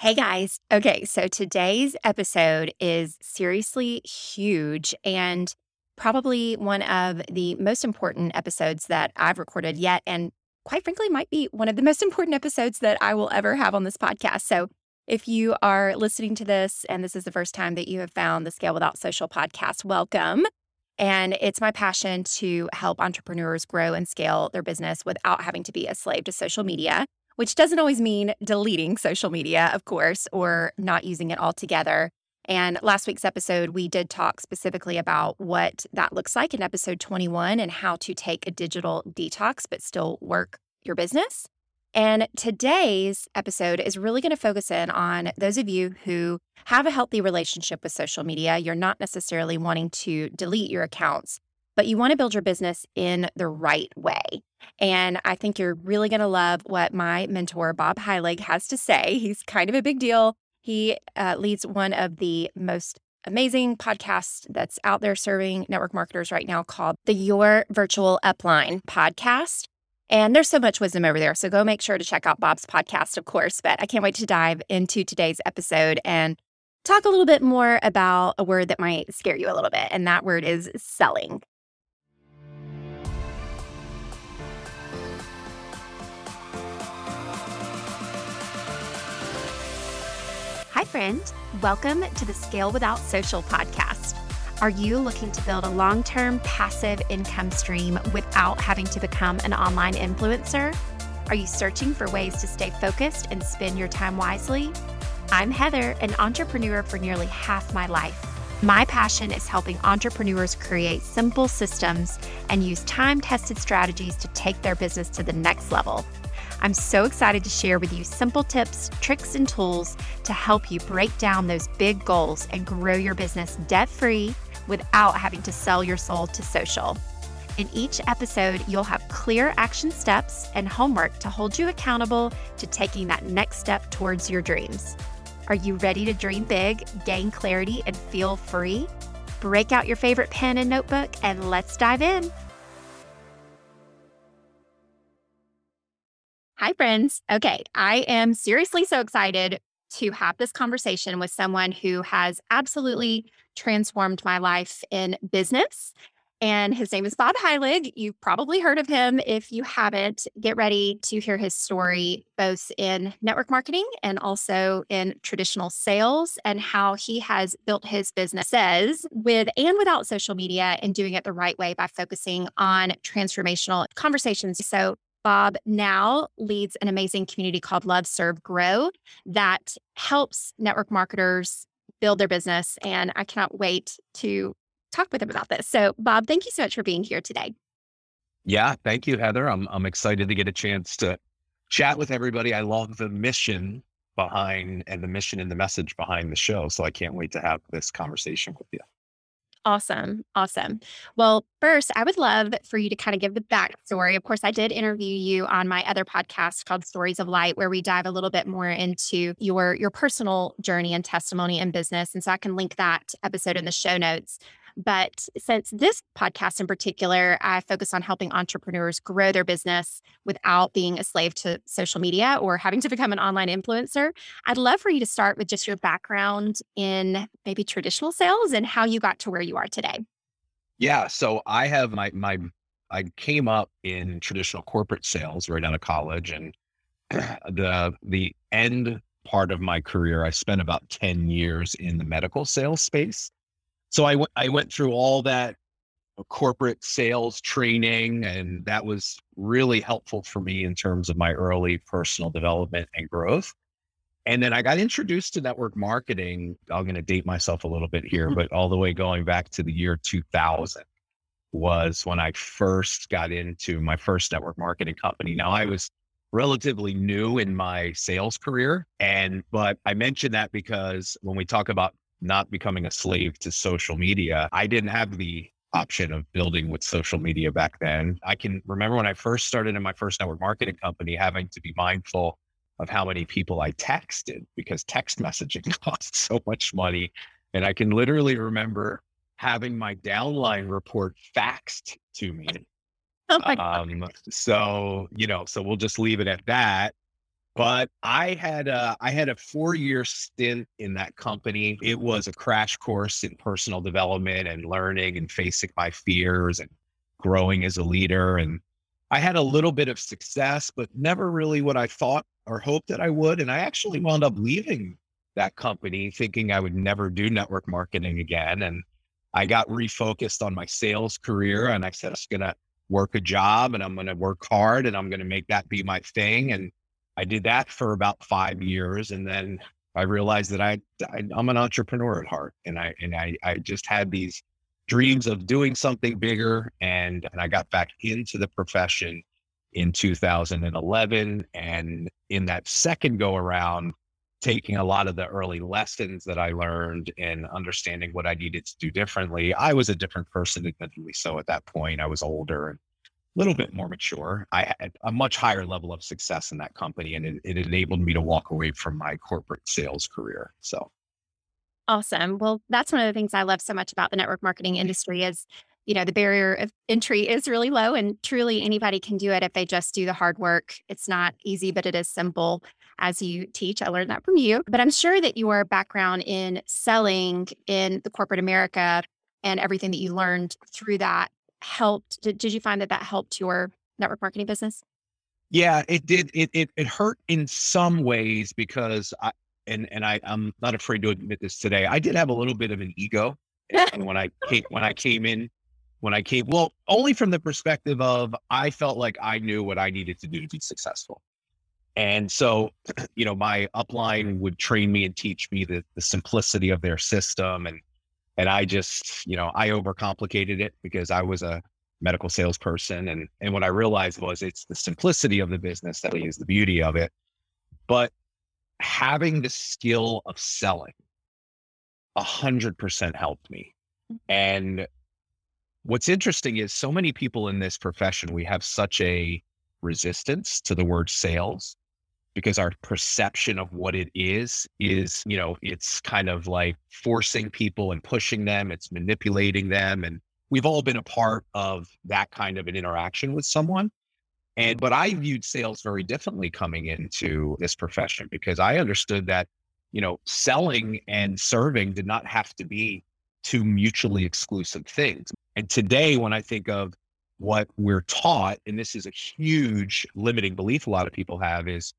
Hey guys. Okay, so today's episode is seriously huge and probably one of the most important episodes that I've recorded yet. And quite frankly, might be one of the most important episodes that I will ever have on this podcast. So if you are listening to this and this is the first time that you have found the Scale Without Social podcast, welcome. And it's my passion to help entrepreneurs grow and scale their business without having to be a slave to social media which doesn't always mean deleting social media, of course, or not using it altogether. And last week's episode, we did talk specifically about what that looks like in episode 21 and how to take a digital detox but still work your business. And today's episode is really going to focus in on those of you who have a healthy relationship with social media. You're not necessarily wanting to delete your accounts, but you want to build your business in the right way. And I think you're really going to love what my mentor, Bob Heilig, has to say. He's kind of a big deal. He uh, leads one of the most amazing podcasts that's out there serving network marketers right now called the Your Virtual Upline podcast. And there's so much wisdom over there. So go make sure to check out Bob's podcast, of course. But I can't wait to dive into today's episode and talk a little bit more about a word that might scare you a little bit. And that word is selling. Friend. Welcome to the Scale Without Social podcast. Are you looking to build a long term passive income stream without having to become an online influencer? Are you searching for ways to stay focused and spend your time wisely? I'm Heather, an entrepreneur for nearly half my life. My passion is helping entrepreneurs create simple systems and use time tested strategies to take their business to the next level. I'm so excited to share with you simple tips, tricks, and tools to help you break down those big goals and grow your business debt free without having to sell your soul to social. In each episode, you'll have clear action steps and homework to hold you accountable to taking that next step towards your dreams. Are you ready to dream big, gain clarity, and feel free? Break out your favorite pen and notebook and let's dive in. Hi, friends. Okay, I am seriously so excited to have this conversation with someone who has absolutely transformed my life in business. And his name is Bob Heilig. You've probably heard of him. If you haven't, get ready to hear his story, both in network marketing and also in traditional sales, and how he has built his businesses with and without social media and doing it the right way by focusing on transformational conversations. So, Bob now leads an amazing community called Love Serve Grow that helps network marketers build their business. And I cannot wait to talk with him about this. So, Bob, thank you so much for being here today. Yeah, thank you, Heather. I'm I'm excited to get a chance to chat with everybody. I love the mission behind and the mission and the message behind the show. So I can't wait to have this conversation with you. Awesome. Awesome. Well, first, I would love for you to kind of give the backstory. Of course, I did interview you on my other podcast called Stories of Light, where we dive a little bit more into your your personal journey and testimony in business. And so I can link that episode in the show notes. But since this podcast in particular, I focus on helping entrepreneurs grow their business without being a slave to social media or having to become an online influencer. I'd love for you to start with just your background in maybe traditional sales and how you got to where you are today. Yeah. So I have my, my, I came up in traditional corporate sales right out of college and the, the end part of my career, I spent about 10 years in the medical sales space so I went I went through all that corporate sales training and that was really helpful for me in terms of my early personal development and growth. And then I got introduced to network marketing. I'm going to date myself a little bit here, mm-hmm. but all the way going back to the year 2000 was when I first got into my first network marketing company. Now I was relatively new in my sales career and but I mention that because when we talk about not becoming a slave to social media. I didn't have the option of building with social media back then. I can remember when I first started in my first network marketing company, having to be mindful of how many people I texted because text messaging costs so much money. And I can literally remember having my downline report faxed to me. Oh my um, so, you know, so we'll just leave it at that. But I had a, I had a four year stint in that company. It was a crash course in personal development and learning and facing my fears and growing as a leader. And I had a little bit of success, but never really what I thought or hoped that I would. And I actually wound up leaving that company thinking I would never do network marketing again. And I got refocused on my sales career and I said, I was going to work a job and I'm going to work hard and I'm going to make that be my thing. And I did that for about five years. And then I realized that I, I am an entrepreneur at heart. And I, and I, I just had these dreams of doing something bigger. And, and I got back into the profession in 2011. And in that second go around, taking a lot of the early lessons that I learned and understanding what I needed to do differently. I was a different person, admittedly. So at that point, I was older and little bit more mature. I had a much higher level of success in that company, and it, it enabled me to walk away from my corporate sales career. So Awesome. Well, that's one of the things I love so much about the network marketing industry is, you know, the barrier of entry is really low and truly anybody can do it if they just do the hard work. It's not easy, but it is simple as you teach. I learned that from you. But I'm sure that your background in selling in the corporate America and everything that you learned through that helped. Did, did you find that that helped your network marketing business? Yeah, it did. It it, it hurt in some ways because I, and and I I'm not afraid to admit this today. I did have a little bit of an ego, and when I came when I came in, when I came well, only from the perspective of I felt like I knew what I needed to do to be successful, and so you know my upline would train me and teach me the the simplicity of their system, and and I just you know I overcomplicated it because I was a medical salesperson, and and what I realized was it's the simplicity of the business that is the beauty of it, but having the skill of selling a hundred percent helped me. Mm. And what's interesting is so many people in this profession, we have such a resistance to the word sales because our perception of what it is is, you know, it's kind of like forcing people and pushing them, it's manipulating them. And we've all been a part of that kind of an interaction with someone. And but I viewed sales very differently coming into this profession because I understood that, you know, selling and serving did not have to be two mutually exclusive things. And today, when I think of what we're taught, and this is a huge limiting belief a lot of people have, is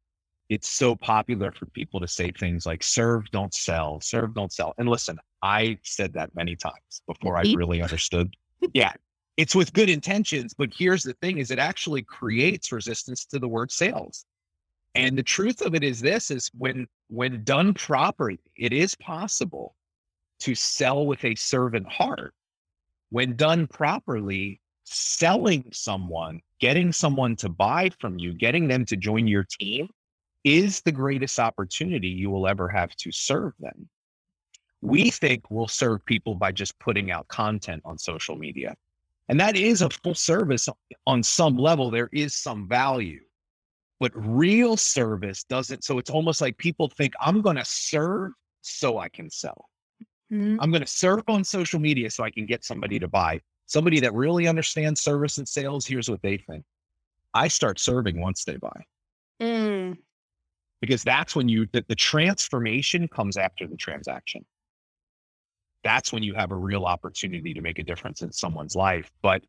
it's so popular for people to say things like serve, don't sell, serve, don't sell. And listen, I said that many times before I really understood. Yeah, it's with good intentions, but here's the thing is it actually creates resistance to the word sales. And the truth of it is this is when when done properly, it is possible to sell with a servant heart. When done properly, selling someone, getting someone to buy from you, getting them to join your team is the greatest opportunity you will ever have to serve them. We think we'll serve people by just putting out content on social media. And that is a full service on some level. There is some value, but real service doesn't. So it's almost like people think I'm going to serve so I can sell. Mm-hmm. I'm going to serve on social media so I can get somebody to buy. Somebody that really understands service and sales, here's what they think I start serving once they buy. Mm. Because that's when you, the, the transformation comes after the transaction that's when you have a real opportunity to make a difference in someone's life. But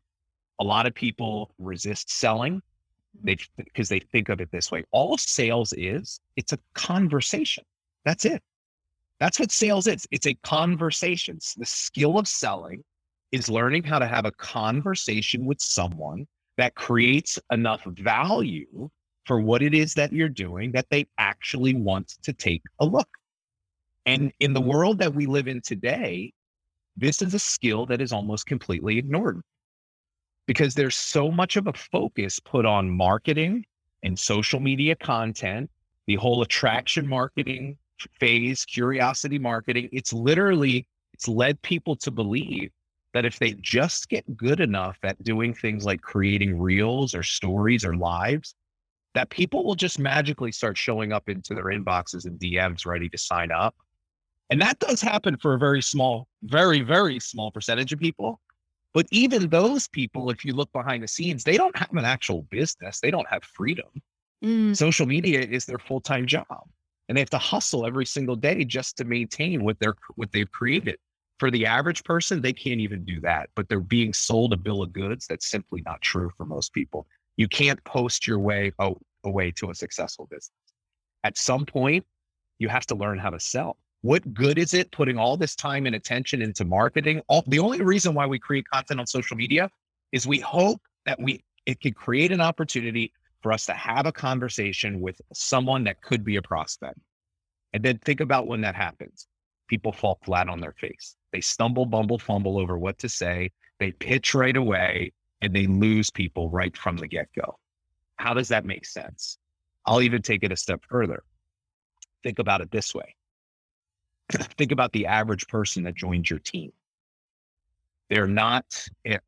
a lot of people resist selling mm-hmm. they because they think of it this way. All sales is it's a conversation. That's it. That's what sales is. It's a conversation. The skill of selling is learning how to have a conversation with someone that creates enough value for what it is that you're doing that they actually want to take a look. And in the mm-hmm. world that we live in today, this is a skill that is almost completely ignored because there's so much of a focus put on marketing and social media content, the whole attraction marketing phase, curiosity marketing. It's literally, it's led people to believe that if they just get good enough at doing things like creating reels or stories or lives, that people will just magically start showing up into their inboxes and DMs ready to sign up. And that does happen for a very small, very, very small percentage of people. But even those people, if you look behind the scenes, they don't have an actual business. They don't have freedom. Mm. Social media is their full time job, and they have to hustle every single day just to maintain what they're what they've created. For the average person, they can't even do that, but they're being sold a bill of goods that's simply not true for most people. You can't post your way oh, away to a successful business. At some point, you have to learn how to sell. What good is it putting all this time and attention into marketing? All, the only reason why we create content on social media is we hope that we it could create an opportunity for us to have a conversation with someone that could be a prospect. And then think about when that happens. People fall flat on their face. They stumble, bumble, fumble over what to say. They pitch right away and they lose people right from the get go. How does that make sense? I'll even take it a step further. Think about it this way think about the average person that joins your team. They're not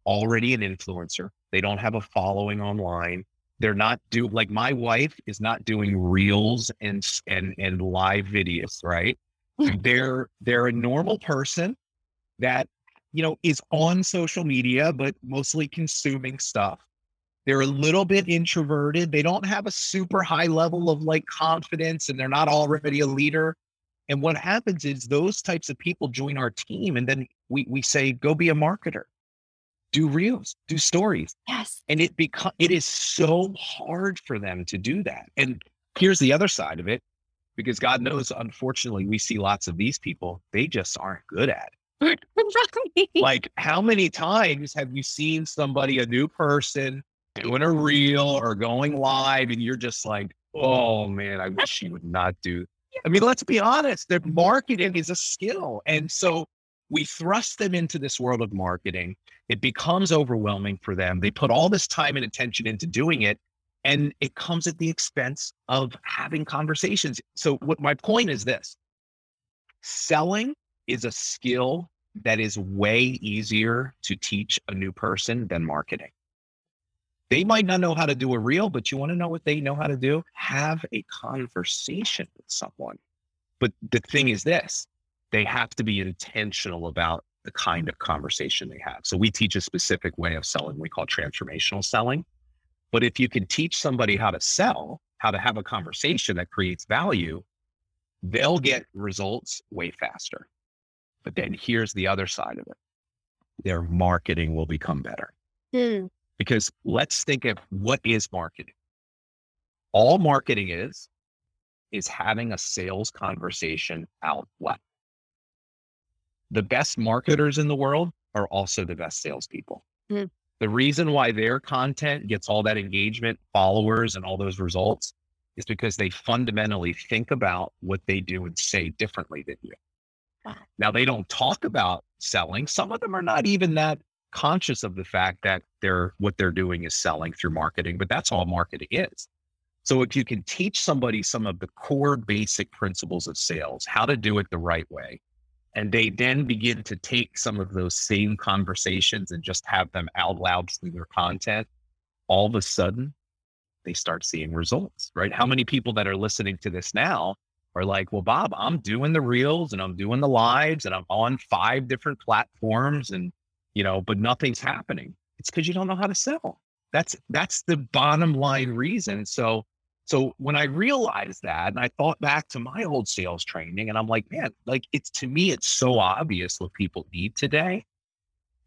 already an influencer. They don't have a following online. They're not do like my wife is not doing reels and and and live videos, right? they're they're a normal person that you know is on social media but mostly consuming stuff. They're a little bit introverted. They don't have a super high level of like confidence and they're not already a leader. And what happens is those types of people join our team and then we we say go be a marketer do reels, do stories. Yes. And it become it is so hard for them to do that. And here's the other side of it, because God knows, unfortunately, we see lots of these people, they just aren't good at it. like, how many times have you seen somebody, a new person, doing a reel or going live, and you're just like, oh man, I wish you would not do. I mean, let's be honest, their mm-hmm. marketing is a skill. And so we thrust them into this world of marketing. It becomes overwhelming for them. They put all this time and attention into doing it, and it comes at the expense of having conversations. So, what my point is this selling is a skill that is way easier to teach a new person than marketing. They might not know how to do a reel, but you want to know what they know how to do? Have a conversation with someone. But the thing is this they have to be intentional about the kind of conversation they have. So we teach a specific way of selling we call transformational selling. But if you can teach somebody how to sell, how to have a conversation that creates value, they'll get results way faster. But then here's the other side of it their marketing will become better. Mm. Because let's think of what is marketing. All marketing is, is having a sales conversation out loud the best marketers in the world are also the best salespeople. Mm. The reason why their content gets all that engagement, followers, and all those results is because they fundamentally think about what they do and say differently than you. Now, they don't talk about selling. Some of them are not even that conscious of the fact that they're what they're doing is selling through marketing, but that's all marketing is. So if you can teach somebody some of the core basic principles of sales, how to do it the right way, and they then begin to take some of those same conversations and just have them out loud through their content, all of a sudden they start seeing results, right? How many people that are listening to this now are like, well, Bob, I'm doing the reels and I'm doing the lives and I'm on five different platforms and, you know, but nothing's happening. It's because you don't know how to sell. That's, that's the bottom line reason. So so when I realized that and I thought back to my old sales training and I'm like, man, like it's to me, it's so obvious what people need today.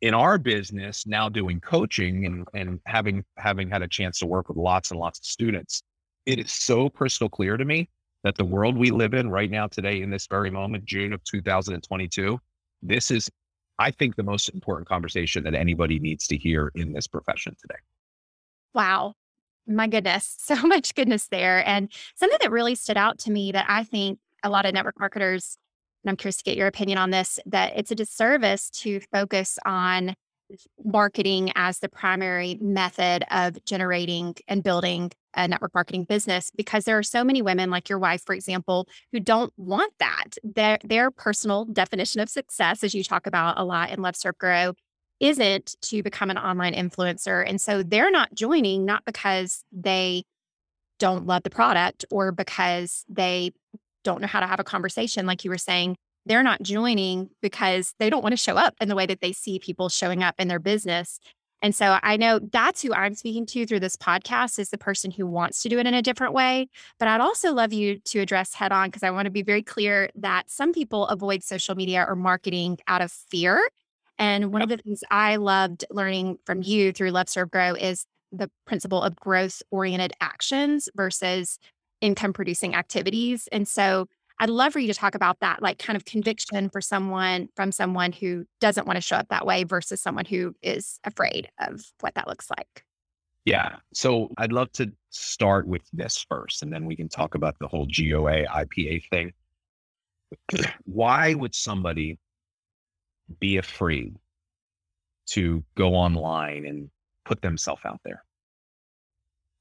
In our business, now doing coaching and, and having having had a chance to work with lots and lots of students, it is so crystal clear to me that the world we live in right now, today, in this very moment, June of 2022, this is, I think, the most important conversation that anybody needs to hear in this profession today. Wow my goodness, so much goodness there. And something that really stood out to me that I think a lot of network marketers, and I'm curious to get your opinion on this, that it's a disservice to focus on marketing as the primary method of generating and building a network marketing business because there are so many women like your wife for example who don't want that their their personal definition of success as you talk about a lot in love serve grow isn't to become an online influencer. And so they're not joining, not because they don't love the product or because they don't know how to have a conversation, like you were saying. They're not joining because they don't want to show up in the way that they see people showing up in their business. And so I know that's who I'm speaking to through this podcast is the person who wants to do it in a different way. But I'd also love you to address head on because I want to be very clear that some people avoid social media or marketing out of fear. And one of the things I loved learning from you through Love Serve Grow is the principle of growth oriented actions versus income producing activities. And so I'd love for you to talk about that, like kind of conviction for someone from someone who doesn't want to show up that way versus someone who is afraid of what that looks like. Yeah. So I'd love to start with this first, and then we can talk about the whole GOA IPA thing. Why would somebody be afraid to go online and put themselves out there?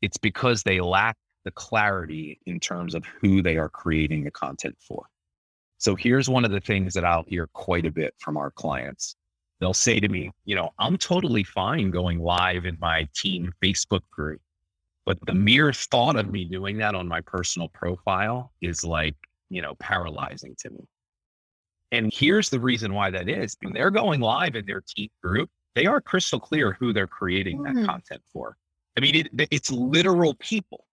It's because they lack the clarity in terms of who they are creating the content for. So here's one of the things that I'll hear quite a bit from our clients. They'll say to me, you know, I'm totally fine going live in my team Facebook group, but the mere thought of me doing that on my personal profile is like, you know, paralyzing to me. And here's the reason why that is. When they're going live in their team group, they are crystal clear who they're creating that mm-hmm. content for. I mean, it, it's literal people.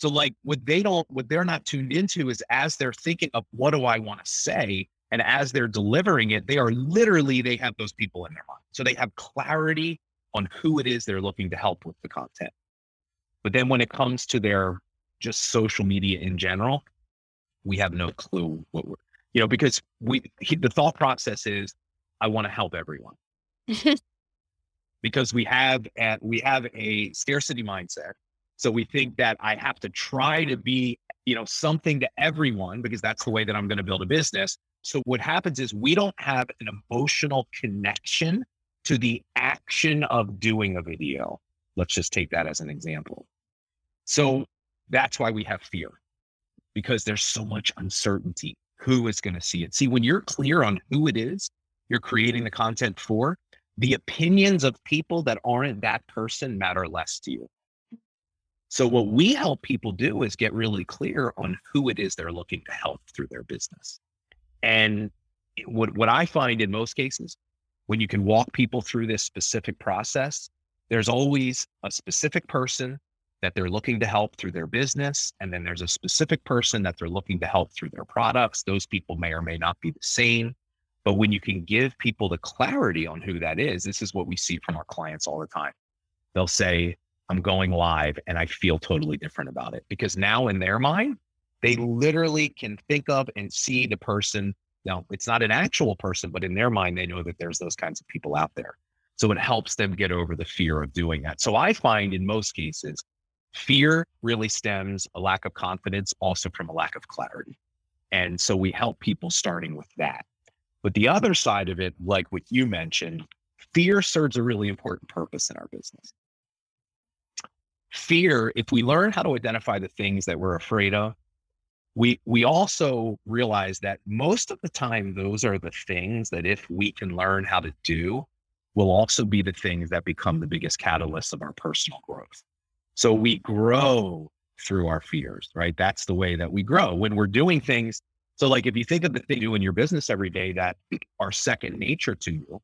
So like what they don't, what they're not tuned into is as they're thinking of what do I want to say, and as they're delivering it, they are literally they have those people in their mind. So they have clarity on who it is they're looking to help with the content. But then when it comes to their just social media in general, we have no clue what we're, you know, because we he, the thought process is I want to help everyone. because we have at we have a scarcity mindset so we think that I have to try to be, you know, something to everyone because that's the way that I'm going to build a business. So what happens is we don't have an emotional connection to the action of doing a video. Let's just take that as an example. So that's why we have fear because there's so much uncertainty. Who is going to see it? See, when you're clear on who it is you're creating the content for, the opinions of people that aren't that person matter less to you. So what we help people do is get really clear on who it is they're looking to help through their business. And what what I find in most cases, when you can walk people through this specific process, there's always a specific person that they're looking to help through their business. And then there's a specific person that they're looking to help through their products. Those people may or may not be the same. But when you can give people the clarity on who that is, this is what we see from our clients all the time. They'll say, I'm going live and I feel totally different about it because now in their mind, they literally can think of and see the person. Now, it's not an actual person, but in their mind, they know that there's those kinds of people out there. So it helps them get over the fear of doing that. So I find in most cases, fear really stems a lack of confidence, also from a lack of clarity. And so we help people starting with that. But the other side of it, like what you mentioned, fear serves a really important purpose in our business fear, if we learn how to identify the things that we're afraid of, we we also realize that most of the time those are the things that if we can learn how to do will also be the things that become the biggest catalysts of our personal growth. So we grow through our fears, right? That's the way that we grow when we're doing things. So like if you think of the thing you do in your business every day that are second nature to you,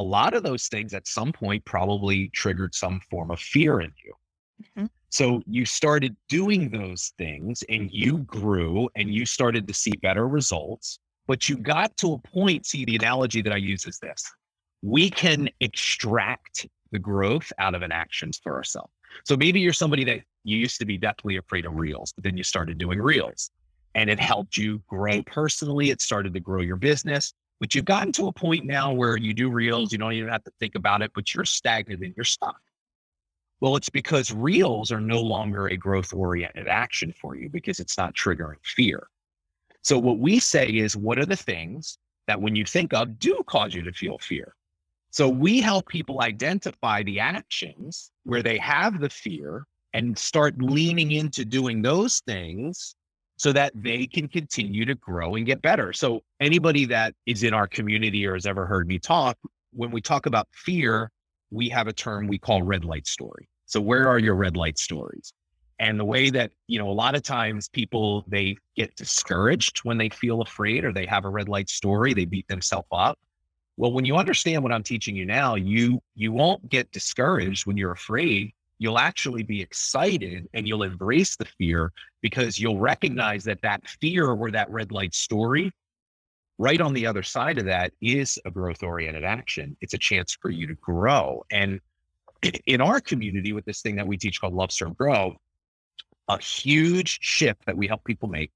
a lot of those things at some point probably triggered some form of fear in you. Mm-hmm. So you started doing those things and you grew and you started to see better results. But you got to a point, see, the analogy that I use is this we can extract the growth out of an actions for ourselves. So maybe you're somebody that you used to be deathly afraid of reels, but then you started doing reels and it helped you grow personally. It started to grow your business. But you've gotten to a point now where you do reels, mm. you don't even have to think about it, but you're stagnant and you're stuck. Well, it's because reels are no longer a growth oriented action for you because it's not triggering fear. So, what we say is, what are the things that when you think of do cause you to feel fear? So, we help people identify the actions where they have the fear and start leaning into doing those things so that mm-hmm. they can continue to grow and get better. So anybody that is in our community or has ever heard me talk, when we talk about fear, we have a term we call red light story. So where are your red light stories? And the way that, you know, a lot of times people they get discouraged when they feel afraid or they have a red light story, they beat themselves up. Well, when you understand what I'm teaching you now, you you won't get discouraged when you're afraid. You'll actually be excited and you'll embrace the fear because you'll recognize that that fear or that red light story right on the other side of that is a growth oriented action. It's a chance for you to grow. And in our community with this thing that we teach called Love Serve Grow, a huge shift that we help people make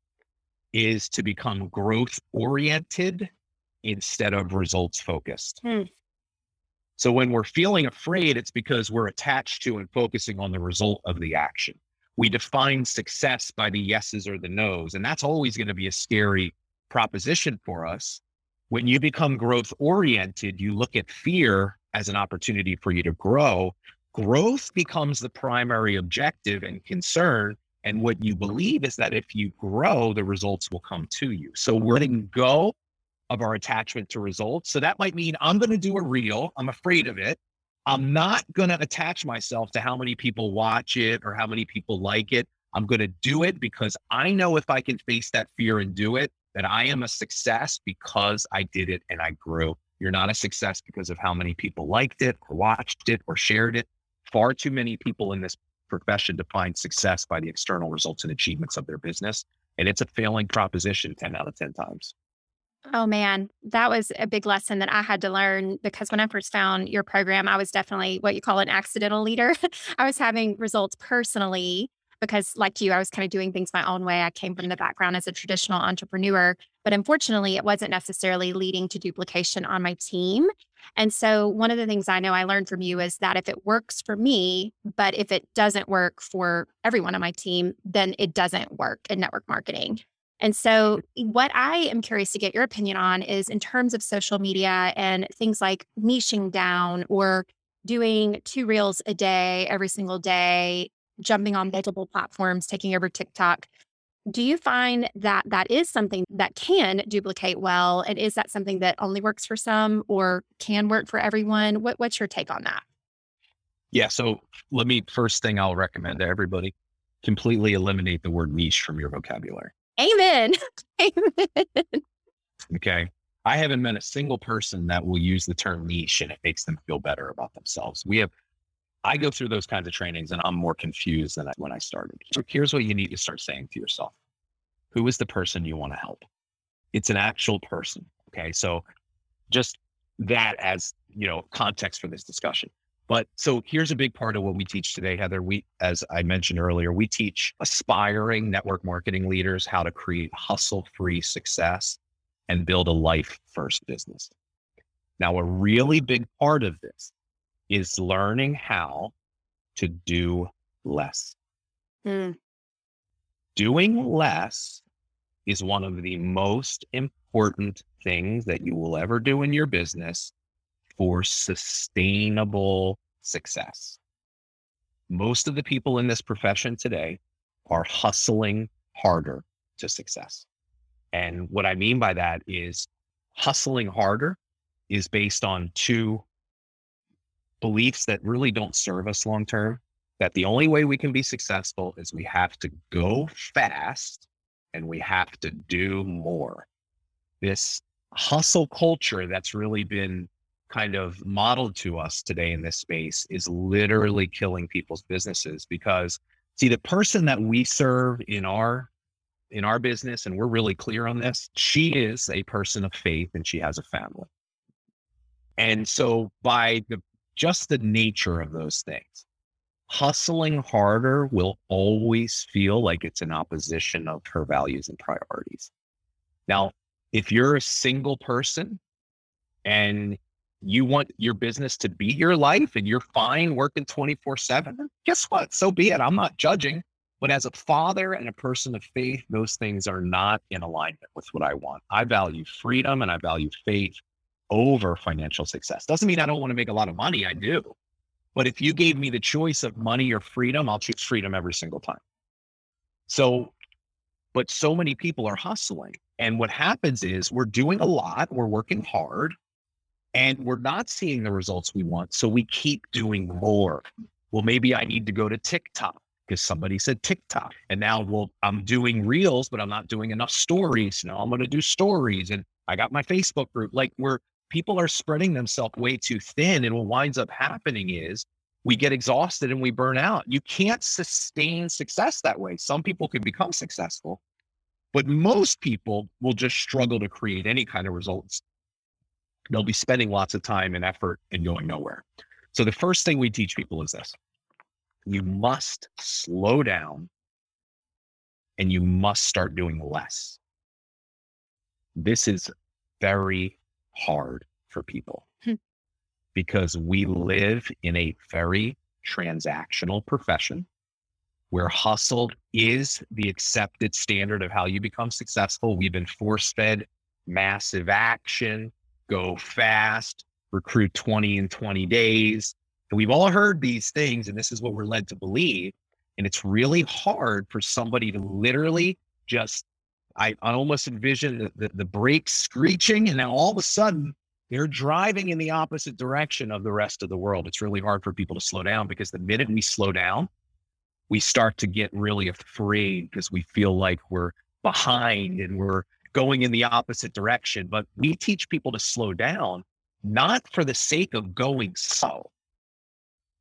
is to become growth oriented instead of results focused. Hmm. So when we're feeling afraid, it's because we're attached to and focusing on the result of the action. We define success by the yeses or the nos, and that's always going to be a scary proposition for us. When you become growth oriented, you look at fear as an opportunity for you to grow. Growth becomes the primary objective and concern and what you believe is that if you grow, the results will come to you. So letting go of our attachment to results. So that might mean I'm going to do a reel. I'm afraid of it. I'm not going to attach myself to how many people watch it or how many people like it. I'm going to do it because I know if I can face that fear and do it, that I am a success because I did it and I grew. You're not a success because of how many people liked it or watched it or shared it. Far too many people in this profession define success by the external results and achievements of their business. And it's a failing proposition 10 out of 10 times. Oh man, that was a big lesson that I had to learn because when I first found your program, I was definitely what you call an accidental leader. I was having results personally because, like you, I was kind of doing things my own way. I came from the background as a traditional entrepreneur, but unfortunately, it wasn't necessarily leading to duplication on my team. And so, one of the things I know I learned from you is that if it works for me, but if it doesn't work for everyone on my team, then it doesn't work in network marketing. And so, what I am curious to get your opinion on is in terms of social media and things like niching down or doing two reels a day every single day, jumping on multiple platforms, taking over TikTok. Do you find that that is something that can duplicate well? And is that something that only works for some or can work for everyone? What, what's your take on that? Yeah. So let me, first thing I'll recommend to everybody completely eliminate the word niche from your vocabulary. Amen. Amen. Okay. I haven't met a single person that will use the term niche and it makes them feel better about themselves. We have I go through those kinds of trainings and I'm more confused than I, when I started. So here's what you need to start saying to yourself Who is the person you want to help? It's an actual person. Okay. So just that as, you know, context for this discussion. But so here's a big part of what we teach today, Heather. We, as I mentioned earlier, we teach aspiring network marketing leaders how to create hustle free success and build a life first business. Now, a really big part of this is learning how to do less. Mm. Doing less is one of the most important things that you will ever do in your business for sustainable success. Most of the people in this profession today are hustling harder to success. And what I mean by that is hustling harder is based on two beliefs that really don't serve us long term. That the only way we can be successful is we have to go fast and we have to do more. This hustle culture that's really been kind of modeled to us today in this space is literally killing people's businesses because see the person that we serve in our in our business and we're really clear on this she is a person of faith and she has a family and so by the just the nature of those things. Hustling harder will always feel like it's in opposition of her values and priorities. Now, if you're a single person and you want your business to be your life and you're fine working 24 7, guess what? So be it. I'm not judging. But as a father and a person of faith, those things are not in alignment with what I want. I value freedom and I value faith over financial success. Doesn't mean I don't want to make a lot of money. I do. But if you gave me the choice of money or freedom, I'll choose freedom every single time. So, but so many people are hustling. And what happens is we're doing a lot, we're working hard, and we're not seeing the results we want. So we keep doing more. Well, maybe I need to go to TikTok because somebody said TikTok. And now, well, I'm doing reels, but I'm not doing enough stories. Now I'm going to do stories. And I got my Facebook group. Like we're people are spreading themselves way too thin. And what winds up happening is we get exhausted and we burn out. You can't sustain success that way. Some people can become successful, but most people will just struggle to create any kind of results. They'll be spending lots of time and effort and going nowhere. So the first thing we teach people is this you must slow down and you must start doing less. This is very hard for people hmm. because we live in a very transactional profession where hustle is the accepted standard of how you become successful. We've been force fed massive action, go fast, recruit 20 in 20 days. And we've all heard these things, and this is what we're led to believe. And it's really hard for somebody to literally just, I, I almost envision the, the, the brakes screeching, and then all of a sudden they're driving in the opposite direction of the rest of the world. It's really hard for people to slow down because the minute we slow down, we start to get really afraid because we feel like we're behind and we're going in the opposite direction. But we teach people to slow down, not for the sake of going slow,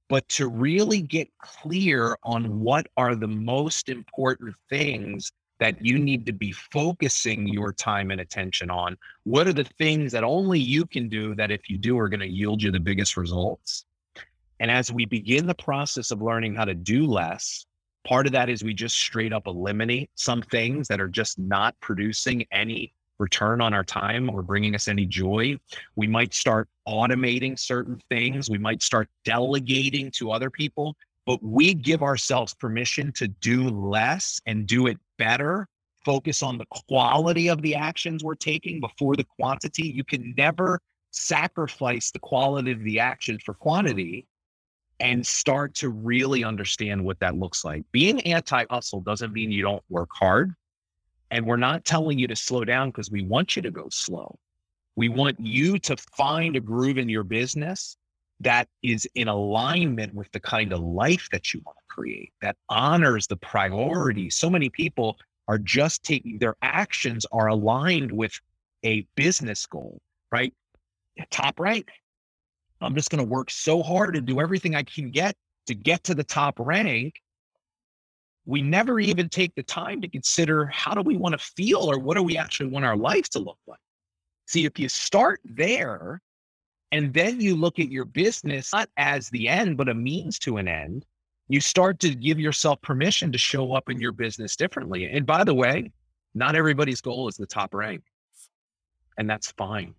but to really get clear on what are the most important things that you need to be focusing your time and attention on. What are the things that only you can do that if you do are going to yield you the biggest results? And as we begin the process of learning how to do less, part of that is we just straight up eliminate some things that are just not producing any return on our time or bringing us any joy. We might start automating certain things. We might start delegating to other people, but we give ourselves permission to do less and do it better. Focus on the quality of the actions we're taking before the quantity. You can never sacrifice the quality of the action for quantity and start to really understand what that looks like. Being anti hustle doesn't mean you don't work hard. And we're not telling you to slow down because we want you to go slow. We want you to find a groove in your business that is in alignment with the kind of life that you want to create, that honors the priority. So many people are just taking their actions are aligned with a business goal, right? Top rank. I'm just going to work so hard and do everything I can get to get to the top rank we never even take the time to consider how do we want to feel or what do we actually want our life to look like. See, if you start there and then you look at your business not as the end, but a means to an end, you start to give yourself permission to show up in your business differently. And by the way, not everybody's goal is the top rank, and that's fine.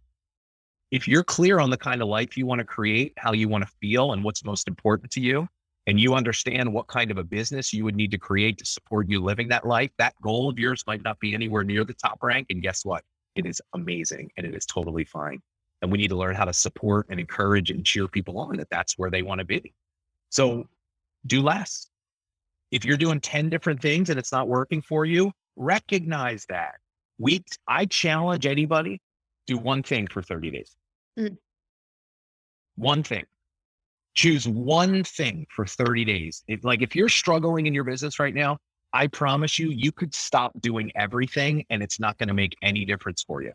If you're clear on the kind of life you want to create, how you want to feel, and what's most important to you, and you understand what kind of a business you would need to create to support you living that life, that goal of yours might not be anywhere near the top rank. And guess what? It is amazing and it is totally fine. And we need to learn how to support and encourage and cheer people on that that's where they want to be. So do less. If you're doing 10 different things and it's not working for you, recognize that. We, I challenge anybody, do one thing for 30 days. Mm. One thing choose one thing for 30 days. If, like if you're struggling in your business right now, I promise you, you could stop doing everything and it's not going to make any difference for you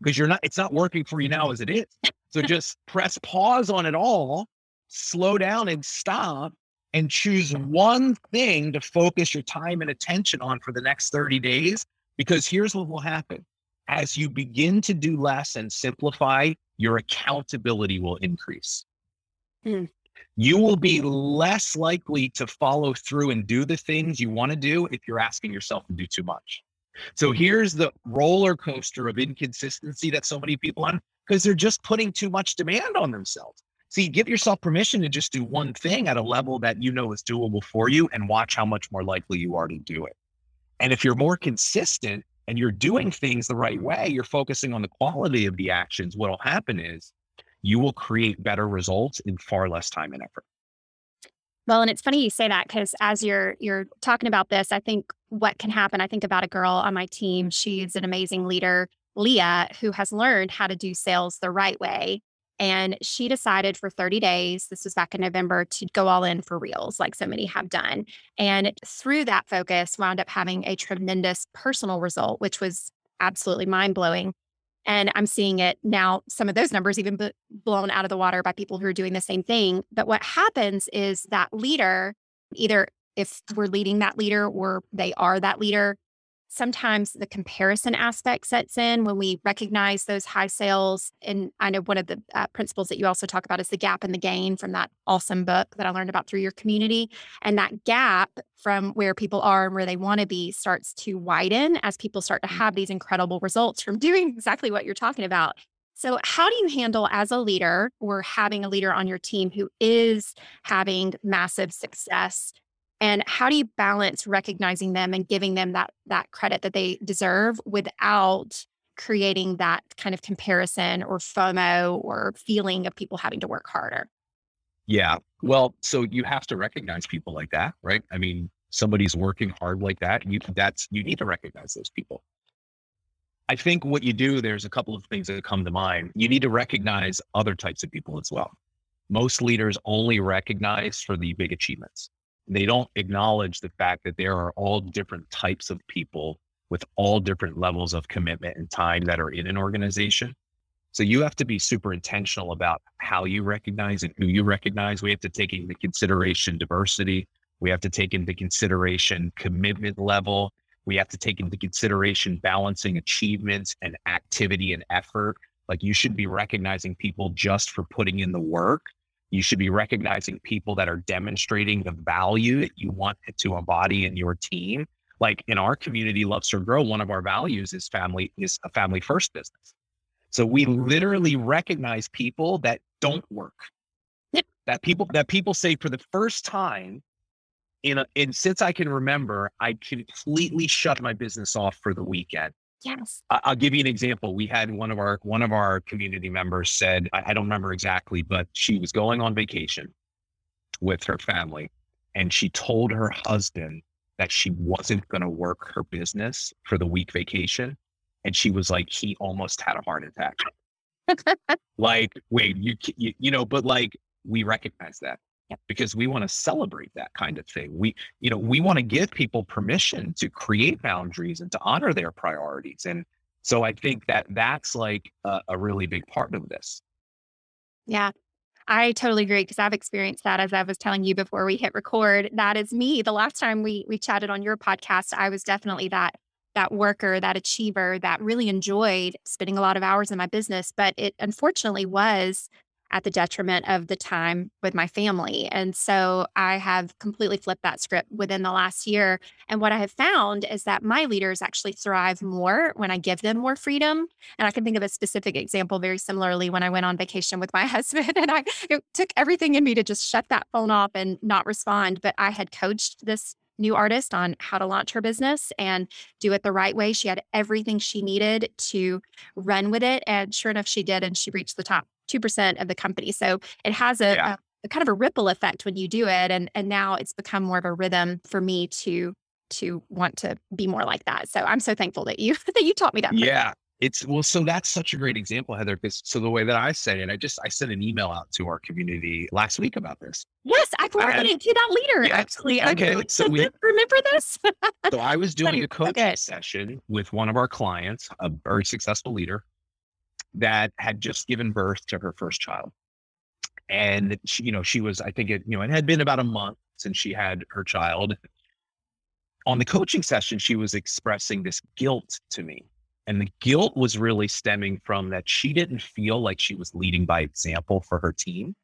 because you're not, it's not working for you now as it is. So just press pause on it all, slow down and stop and choose one thing to focus your time and attention on for the next 30 days. Because here's what will happen as you begin to do less and simplify, your accountability will increase. Mm. You will be less likely to follow through and do the things you want to do if you're asking yourself to do too much. So here's the roller coaster of inconsistency that so many people on because they're just putting too much demand on themselves. See, give yourself permission to just do one thing at a level that you know is doable for you and watch how much more likely you are to do it. And if you're more consistent and you're doing things the right way, you're focusing on the quality of the actions, what'll happen is you will create better results in far less time and effort. Well, and it's funny you say that because as you're you're talking about this, I think what can happen. I think about a girl on my team. She's an amazing leader, Leah, who has learned how to do sales the right way. And she decided for 30 days, this was back in November, to go all in for reels, like so many have done. And through that focus, wound up having a tremendous personal result, which was absolutely mind blowing. And I'm seeing it now, some of those numbers even b- blown out of the water by people who are doing the same thing. But what happens is that leader, either if we're leading that leader or they are that leader, sometimes the comparison aspect sets in when we recognize those high sales. And I know one of the uh, principles that you also talk about is the gap and the gain from that awesome book that I learned about through your community. And that gap from where people are and where they want to be starts to widen as people start to have these incredible results from doing exactly what you're talking about. So, how do you handle as a leader or having a leader on your team who is having massive success and how do you balance recognizing them and giving them that that credit that they deserve without creating that kind of comparison or FOMO or feeling of people having to work harder? Yeah. Well, so you have to recognize people like that, right? I mean, somebody's working hard like that, you that's you need to recognize those people. I think what you do, there's a couple of things that come to mind. You need to recognize other types of people as well. Most leaders only recognize for the big achievements they don't acknowledge the fact that there are all different types of people with all different levels of commitment and time that are in an organization. So you have to be super intentional about how you recognize and who you recognize. We have to take into consideration diversity. We have to take into consideration commitment level. We have to take into consideration balancing achievements and activity and effort. Like you should be recognizing people just for putting in the work you should be recognizing people that are demonstrating the value that you want to embody in your team. Like in our community, Love Serve Grow, one of our values is family is a family first business. So we literally recognize people that don't work. That people that people say for the first time in a, in since I can remember, I completely shut my business off for the weekend. Yes. I'll give you an example. We had one of our one of our community members said, I, I don't remember exactly, but she was going on vacation with her family, and she told her husband that she wasn't going to work her business for the week vacation, and she was like, he almost had a heart attack. like, wait, you, you you know, but like we recognize that because we want to celebrate that kind of thing. We, you know, we want to give people permission to create boundaries and to honor their priorities. And so I think that that's like a, a really big part of this. Yeah. I totally agree because I've experienced that as I was telling you before we hit record. That is me. The last time we we chatted on your podcast, I was definitely that that worker, that achiever that really enjoyed spending a lot of hours in my business, but it unfortunately was at the detriment of the time with my family. And so I have completely flipped that script within the last year. And what I have found is that my leaders actually thrive more when I give them more freedom. And I can think of a specific example very similarly when I went on vacation with my husband and I it took everything in me to just shut that phone off and not respond. But I had coached this new artist on how to launch her business and do it the right way. She had everything she needed to run with it. And sure enough, she did. And she reached the top 2% of the company. So it has a, yeah. a, a kind of a ripple effect when you do it. And, and now it's become more of a rhythm for me to to want to be more like that. So I'm so thankful that you that you taught me that. Yeah. It's well, so that's such a great example, Heather. Because so the way that I say it, I just I sent an email out to our community last week about this. Yes, I forwarded it to that leader. Yeah, actually, okay. I, so we remember this. so I was doing a coaching okay. session with one of our clients, a very successful leader, that had just given birth to her first child. And she, you know, she was, I think it, you know, it had been about a month since she had her child. On the coaching session, she was expressing this guilt to me. And the guilt was really stemming from that she didn't feel like she was leading by example for her team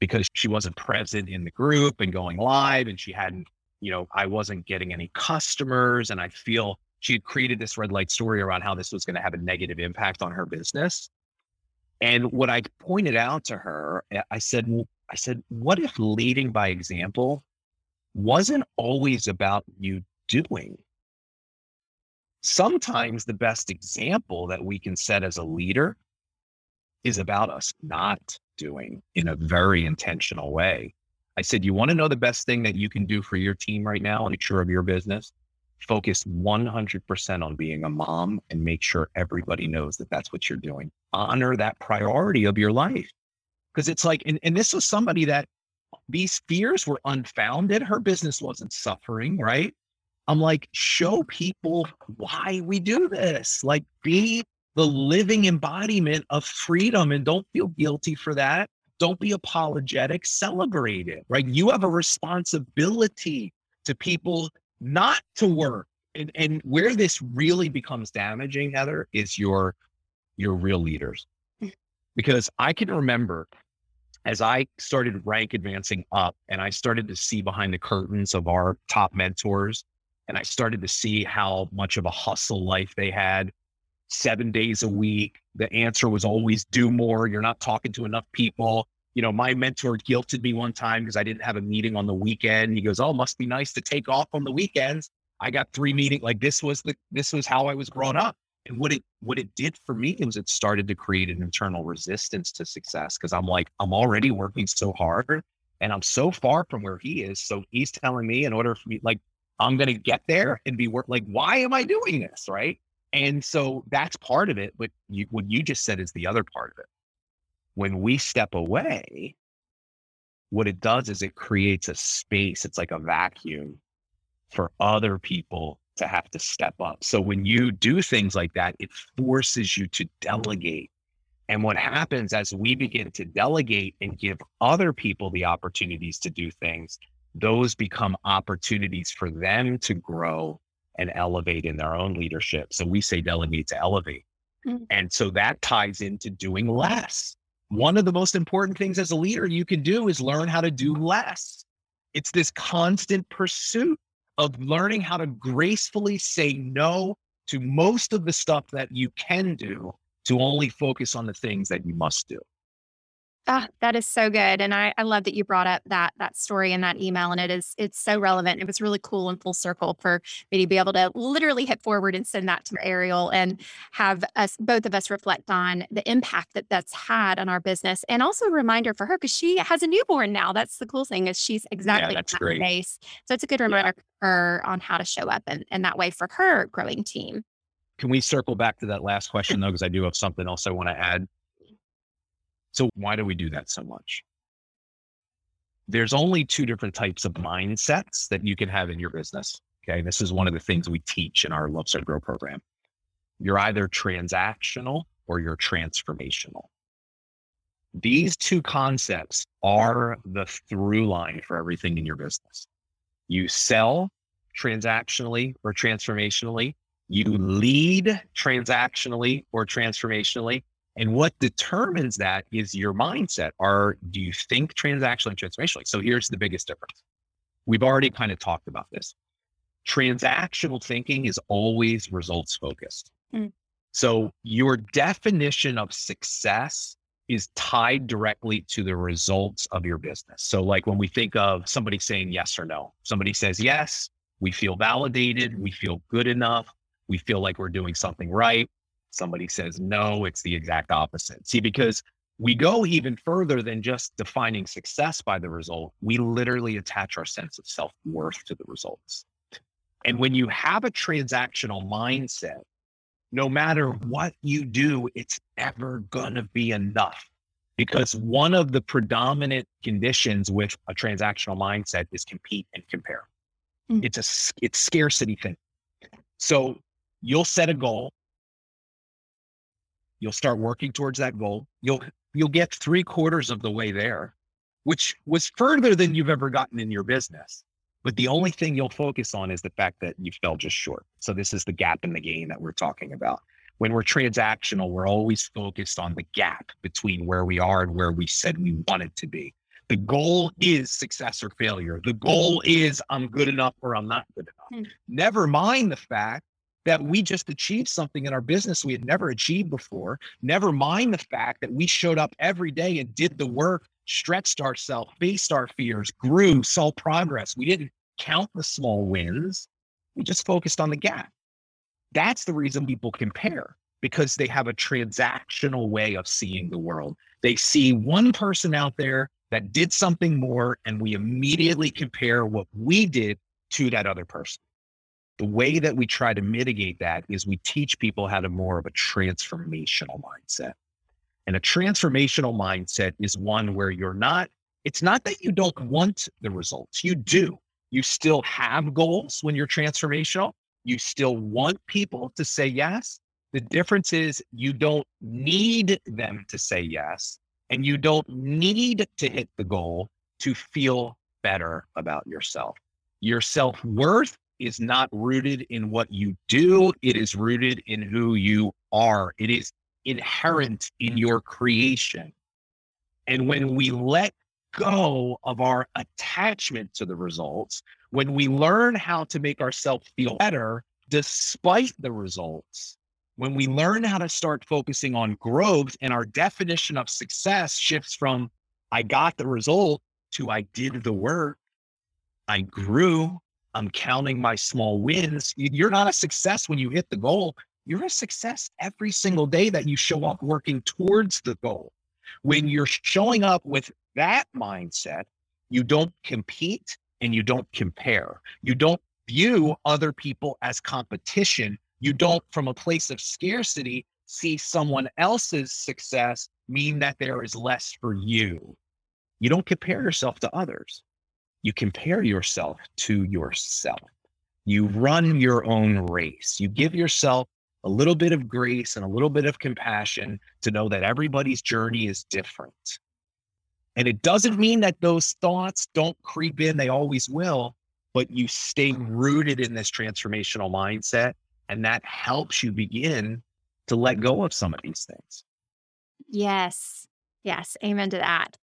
because she wasn't present in the group and going live and she hadn't, you know, I wasn't getting any customers. And I feel she had created this red light story around how this was going to have a negative impact on her business. And what I pointed out to her, eh, I said, I said, what if leading by example wasn't always about you doing? Sometimes the best example that we can set as a leader is about us not doing in a very intentional way. I said, you want to know the best thing that you can do for your team right now and make sure of your business? Focus 100% on being a mom and make sure everybody knows that that's what you're doing. Honor that priority of your life. Because it's like, and, and this was somebody that these fears were unfounded. Her business wasn't suffering, right? I'm like, show people why we do this. Like, be the living embodiment of freedom. And don't feel guilty for that. Don't be apologetic. Celebrate it, right? You have a responsibility to people not to work. And, and where this really becomes damaging, Heather, is your your real leaders. Mm. Because I can remember as I started rank advancing up and I started to see behind the curtains of our top mentors, and I started to see how much of a hustle life they had seven days a week. The answer was always do more. You're not talking to enough people. You know, my mentor guilted me one time because I didn't have a meeting on the weekend. He goes, Oh, must be nice to take off on the weekends. I got three meetings. Like this was the this was how I was brought up. And what it what it did for me was it started to create an internal resistance to success because I'm like, I'm already working so hard and I'm so far from where he is. So he's telling me in order for me, like, I'm gonna get there and be work like, why am I doing this? Right. And so that's part of it. But you, what you just said is the other part of it. When we step away, what it does is it creates a space. It's like a vacuum for other people to have to step up. So when you do things like that, it forces you to delegate. And what happens as we begin to delegate and give other people the opportunities to do things, those become opportunities for them to grow and elevate in their own leadership. So we say delegate to elevate. Mm-hmm. And so that ties into doing less. One of the most important things as a leader you can do is learn how to do less. It's this constant pursuit of learning how to gracefully say no to most of the stuff that you can do to only focus on the things that you must do. Ah, that is so good. And I, I love that you brought up that that story and that email. And it is it's so relevant. It was really cool and full circle for me to be able to literally hit forward and send that to Ariel and have us both of us reflect on the impact that that's had on our business. And also a reminder for her because she has a newborn now. That's the cool thing is she's exactly yeah, that's that base. So it's a good reminder yeah. for her on how to show up and, and that way for her growing team. Can we circle back to that last question though? Because I do have something else I want to add so why do we do that so much? There's only two different types of mindsets that you can have in your business. Okay. This is one of the things we teach in our Love Serve Grow program. You're either transactional or you're transformational. These two concepts are the through line for everything in your business. You sell transactionally or transformationally. You lead transactionally or transformationally, and what determines that is your mindset. Are do you think transactionally and transformationally? So here's the biggest difference. We've already kind of talked about this. Transactional thinking is always results focused. Mm. So your definition of success is tied directly to the results of your business. So like when we think of somebody saying yes or no, somebody says yes, we feel validated, we feel good enough, we feel like we're doing something right somebody says no, it's the exact opposite. See, because we go even further than just defining success by the result. We literally attach our sense of self worth to the results. And when you have a transactional mindset, no matter what you do, it's never going to be enough. Because one of the predominant conditions with a transactional mindset is compete and compare. Mm. It's a it's scarcity thing. So you'll set a goal You'll start working towards that goal. You'll you'll get three quarters of the way there, which was further than you've ever gotten in your business. But the only thing you'll focus on is the fact that you fell just short. So this is the gap in the gain that we're talking about. When we're transactional, we're always focused on the gap between where we are and where we said we wanted to be. The goal is success or failure. The goal is I'm good enough or I'm not good enough. Mm. Never mind the fact that we just achieved something in our business we had never achieved before. Never mind the fact that we showed up every day and did the work, stretched ourselves, faced our fears, grew, saw progress. We didn't count the small wins. We just focused on the gap. That's the reason people compare because they have a transactional way of seeing the world. They see one person out there that did something more, and we immediately compare what we did to that other person. The way that we try to mitigate that is we teach people how to more of a transformational mindset. And a transformational mindset is one where you're not, it's not that you don't want the results, you do. You still have goals when you're transformational. You still want people to say yes, The difference is you don't need them to say yes, and you don't need to hit the goal to feel better about yourself. Your self worth is not rooted in what you do, it is rooted in who you are. It is inherent in your creation. And when we let go of our attachment to the results, when we learn how to make ourselves feel better despite the results, when we learn how to start focusing on growth and our definition of success shifts from I got the result to I did the work, I grew, I'm counting my small wins. You're not a success when you hit the goal. You're a success every single day that you show up working towards the goal. When you're showing up with that mindset, you don't compete and you don't compare. You don't view other people as competition. You don't, from a place of scarcity, see someone else's success mean that there is less for you. You don't compare yourself to others. You compare yourself to yourself. You run your own race. You give yourself a little bit of grace and a little bit of compassion to know that everybody's journey is different. And it doesn't mean that those thoughts don't creep in, they always will, but you stay rooted in this transformational mindset. And that helps you begin to let go of some of these things. Yes. Yes. Amen to that.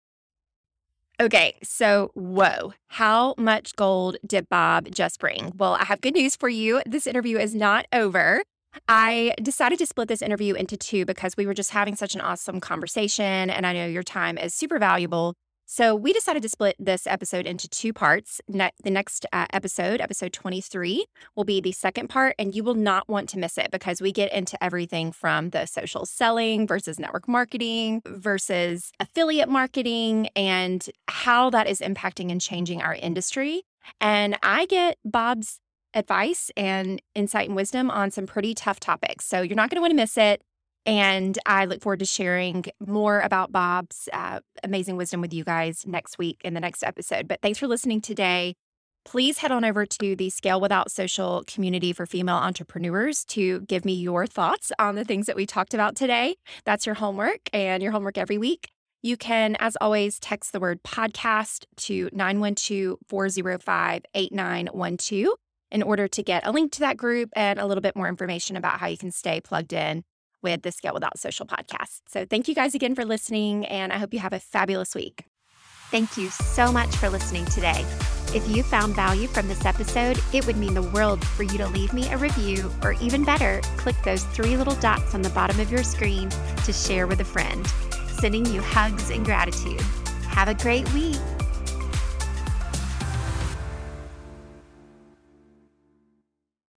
Okay, so whoa, how much gold did Bob just bring? Well, I have good news for you. This interview is not over. I decided to split this interview into two because we were just having such an awesome conversation. And I know your time is super valuable. So we decided to split this episode into two parts. Ne- the next uh, episode, episode 23, will be the second part, and you will not want to miss it because we get into everything from the social selling versus network marketing versus affiliate marketing and how that is impacting and changing our industry. And I get Bob's advice and insight and wisdom on some pretty tough topics. So you're not going to want to miss it. And I look forward to sharing more about Bob's uh, amazing wisdom with you guys next week in the next episode. But thanks for listening today. Please head on over to the Scale Without Social community for female entrepreneurs to give me your thoughts on the things that we talked about today. That's your homework and your homework every week. You can, as always, text the word podcast to 912 405 8912 in order to get a link to that group and a little bit more information about how you can stay plugged in with the Scale Without Social podcast. So, thank you guys again for listening, and I hope you have a fabulous week. Thank you so much for listening today. If you found value from this episode, it would mean the world for you to leave me a review, or even better, click those three little dots on the bottom of your screen to share with a friend. Sending you hugs and gratitude. Have a great week.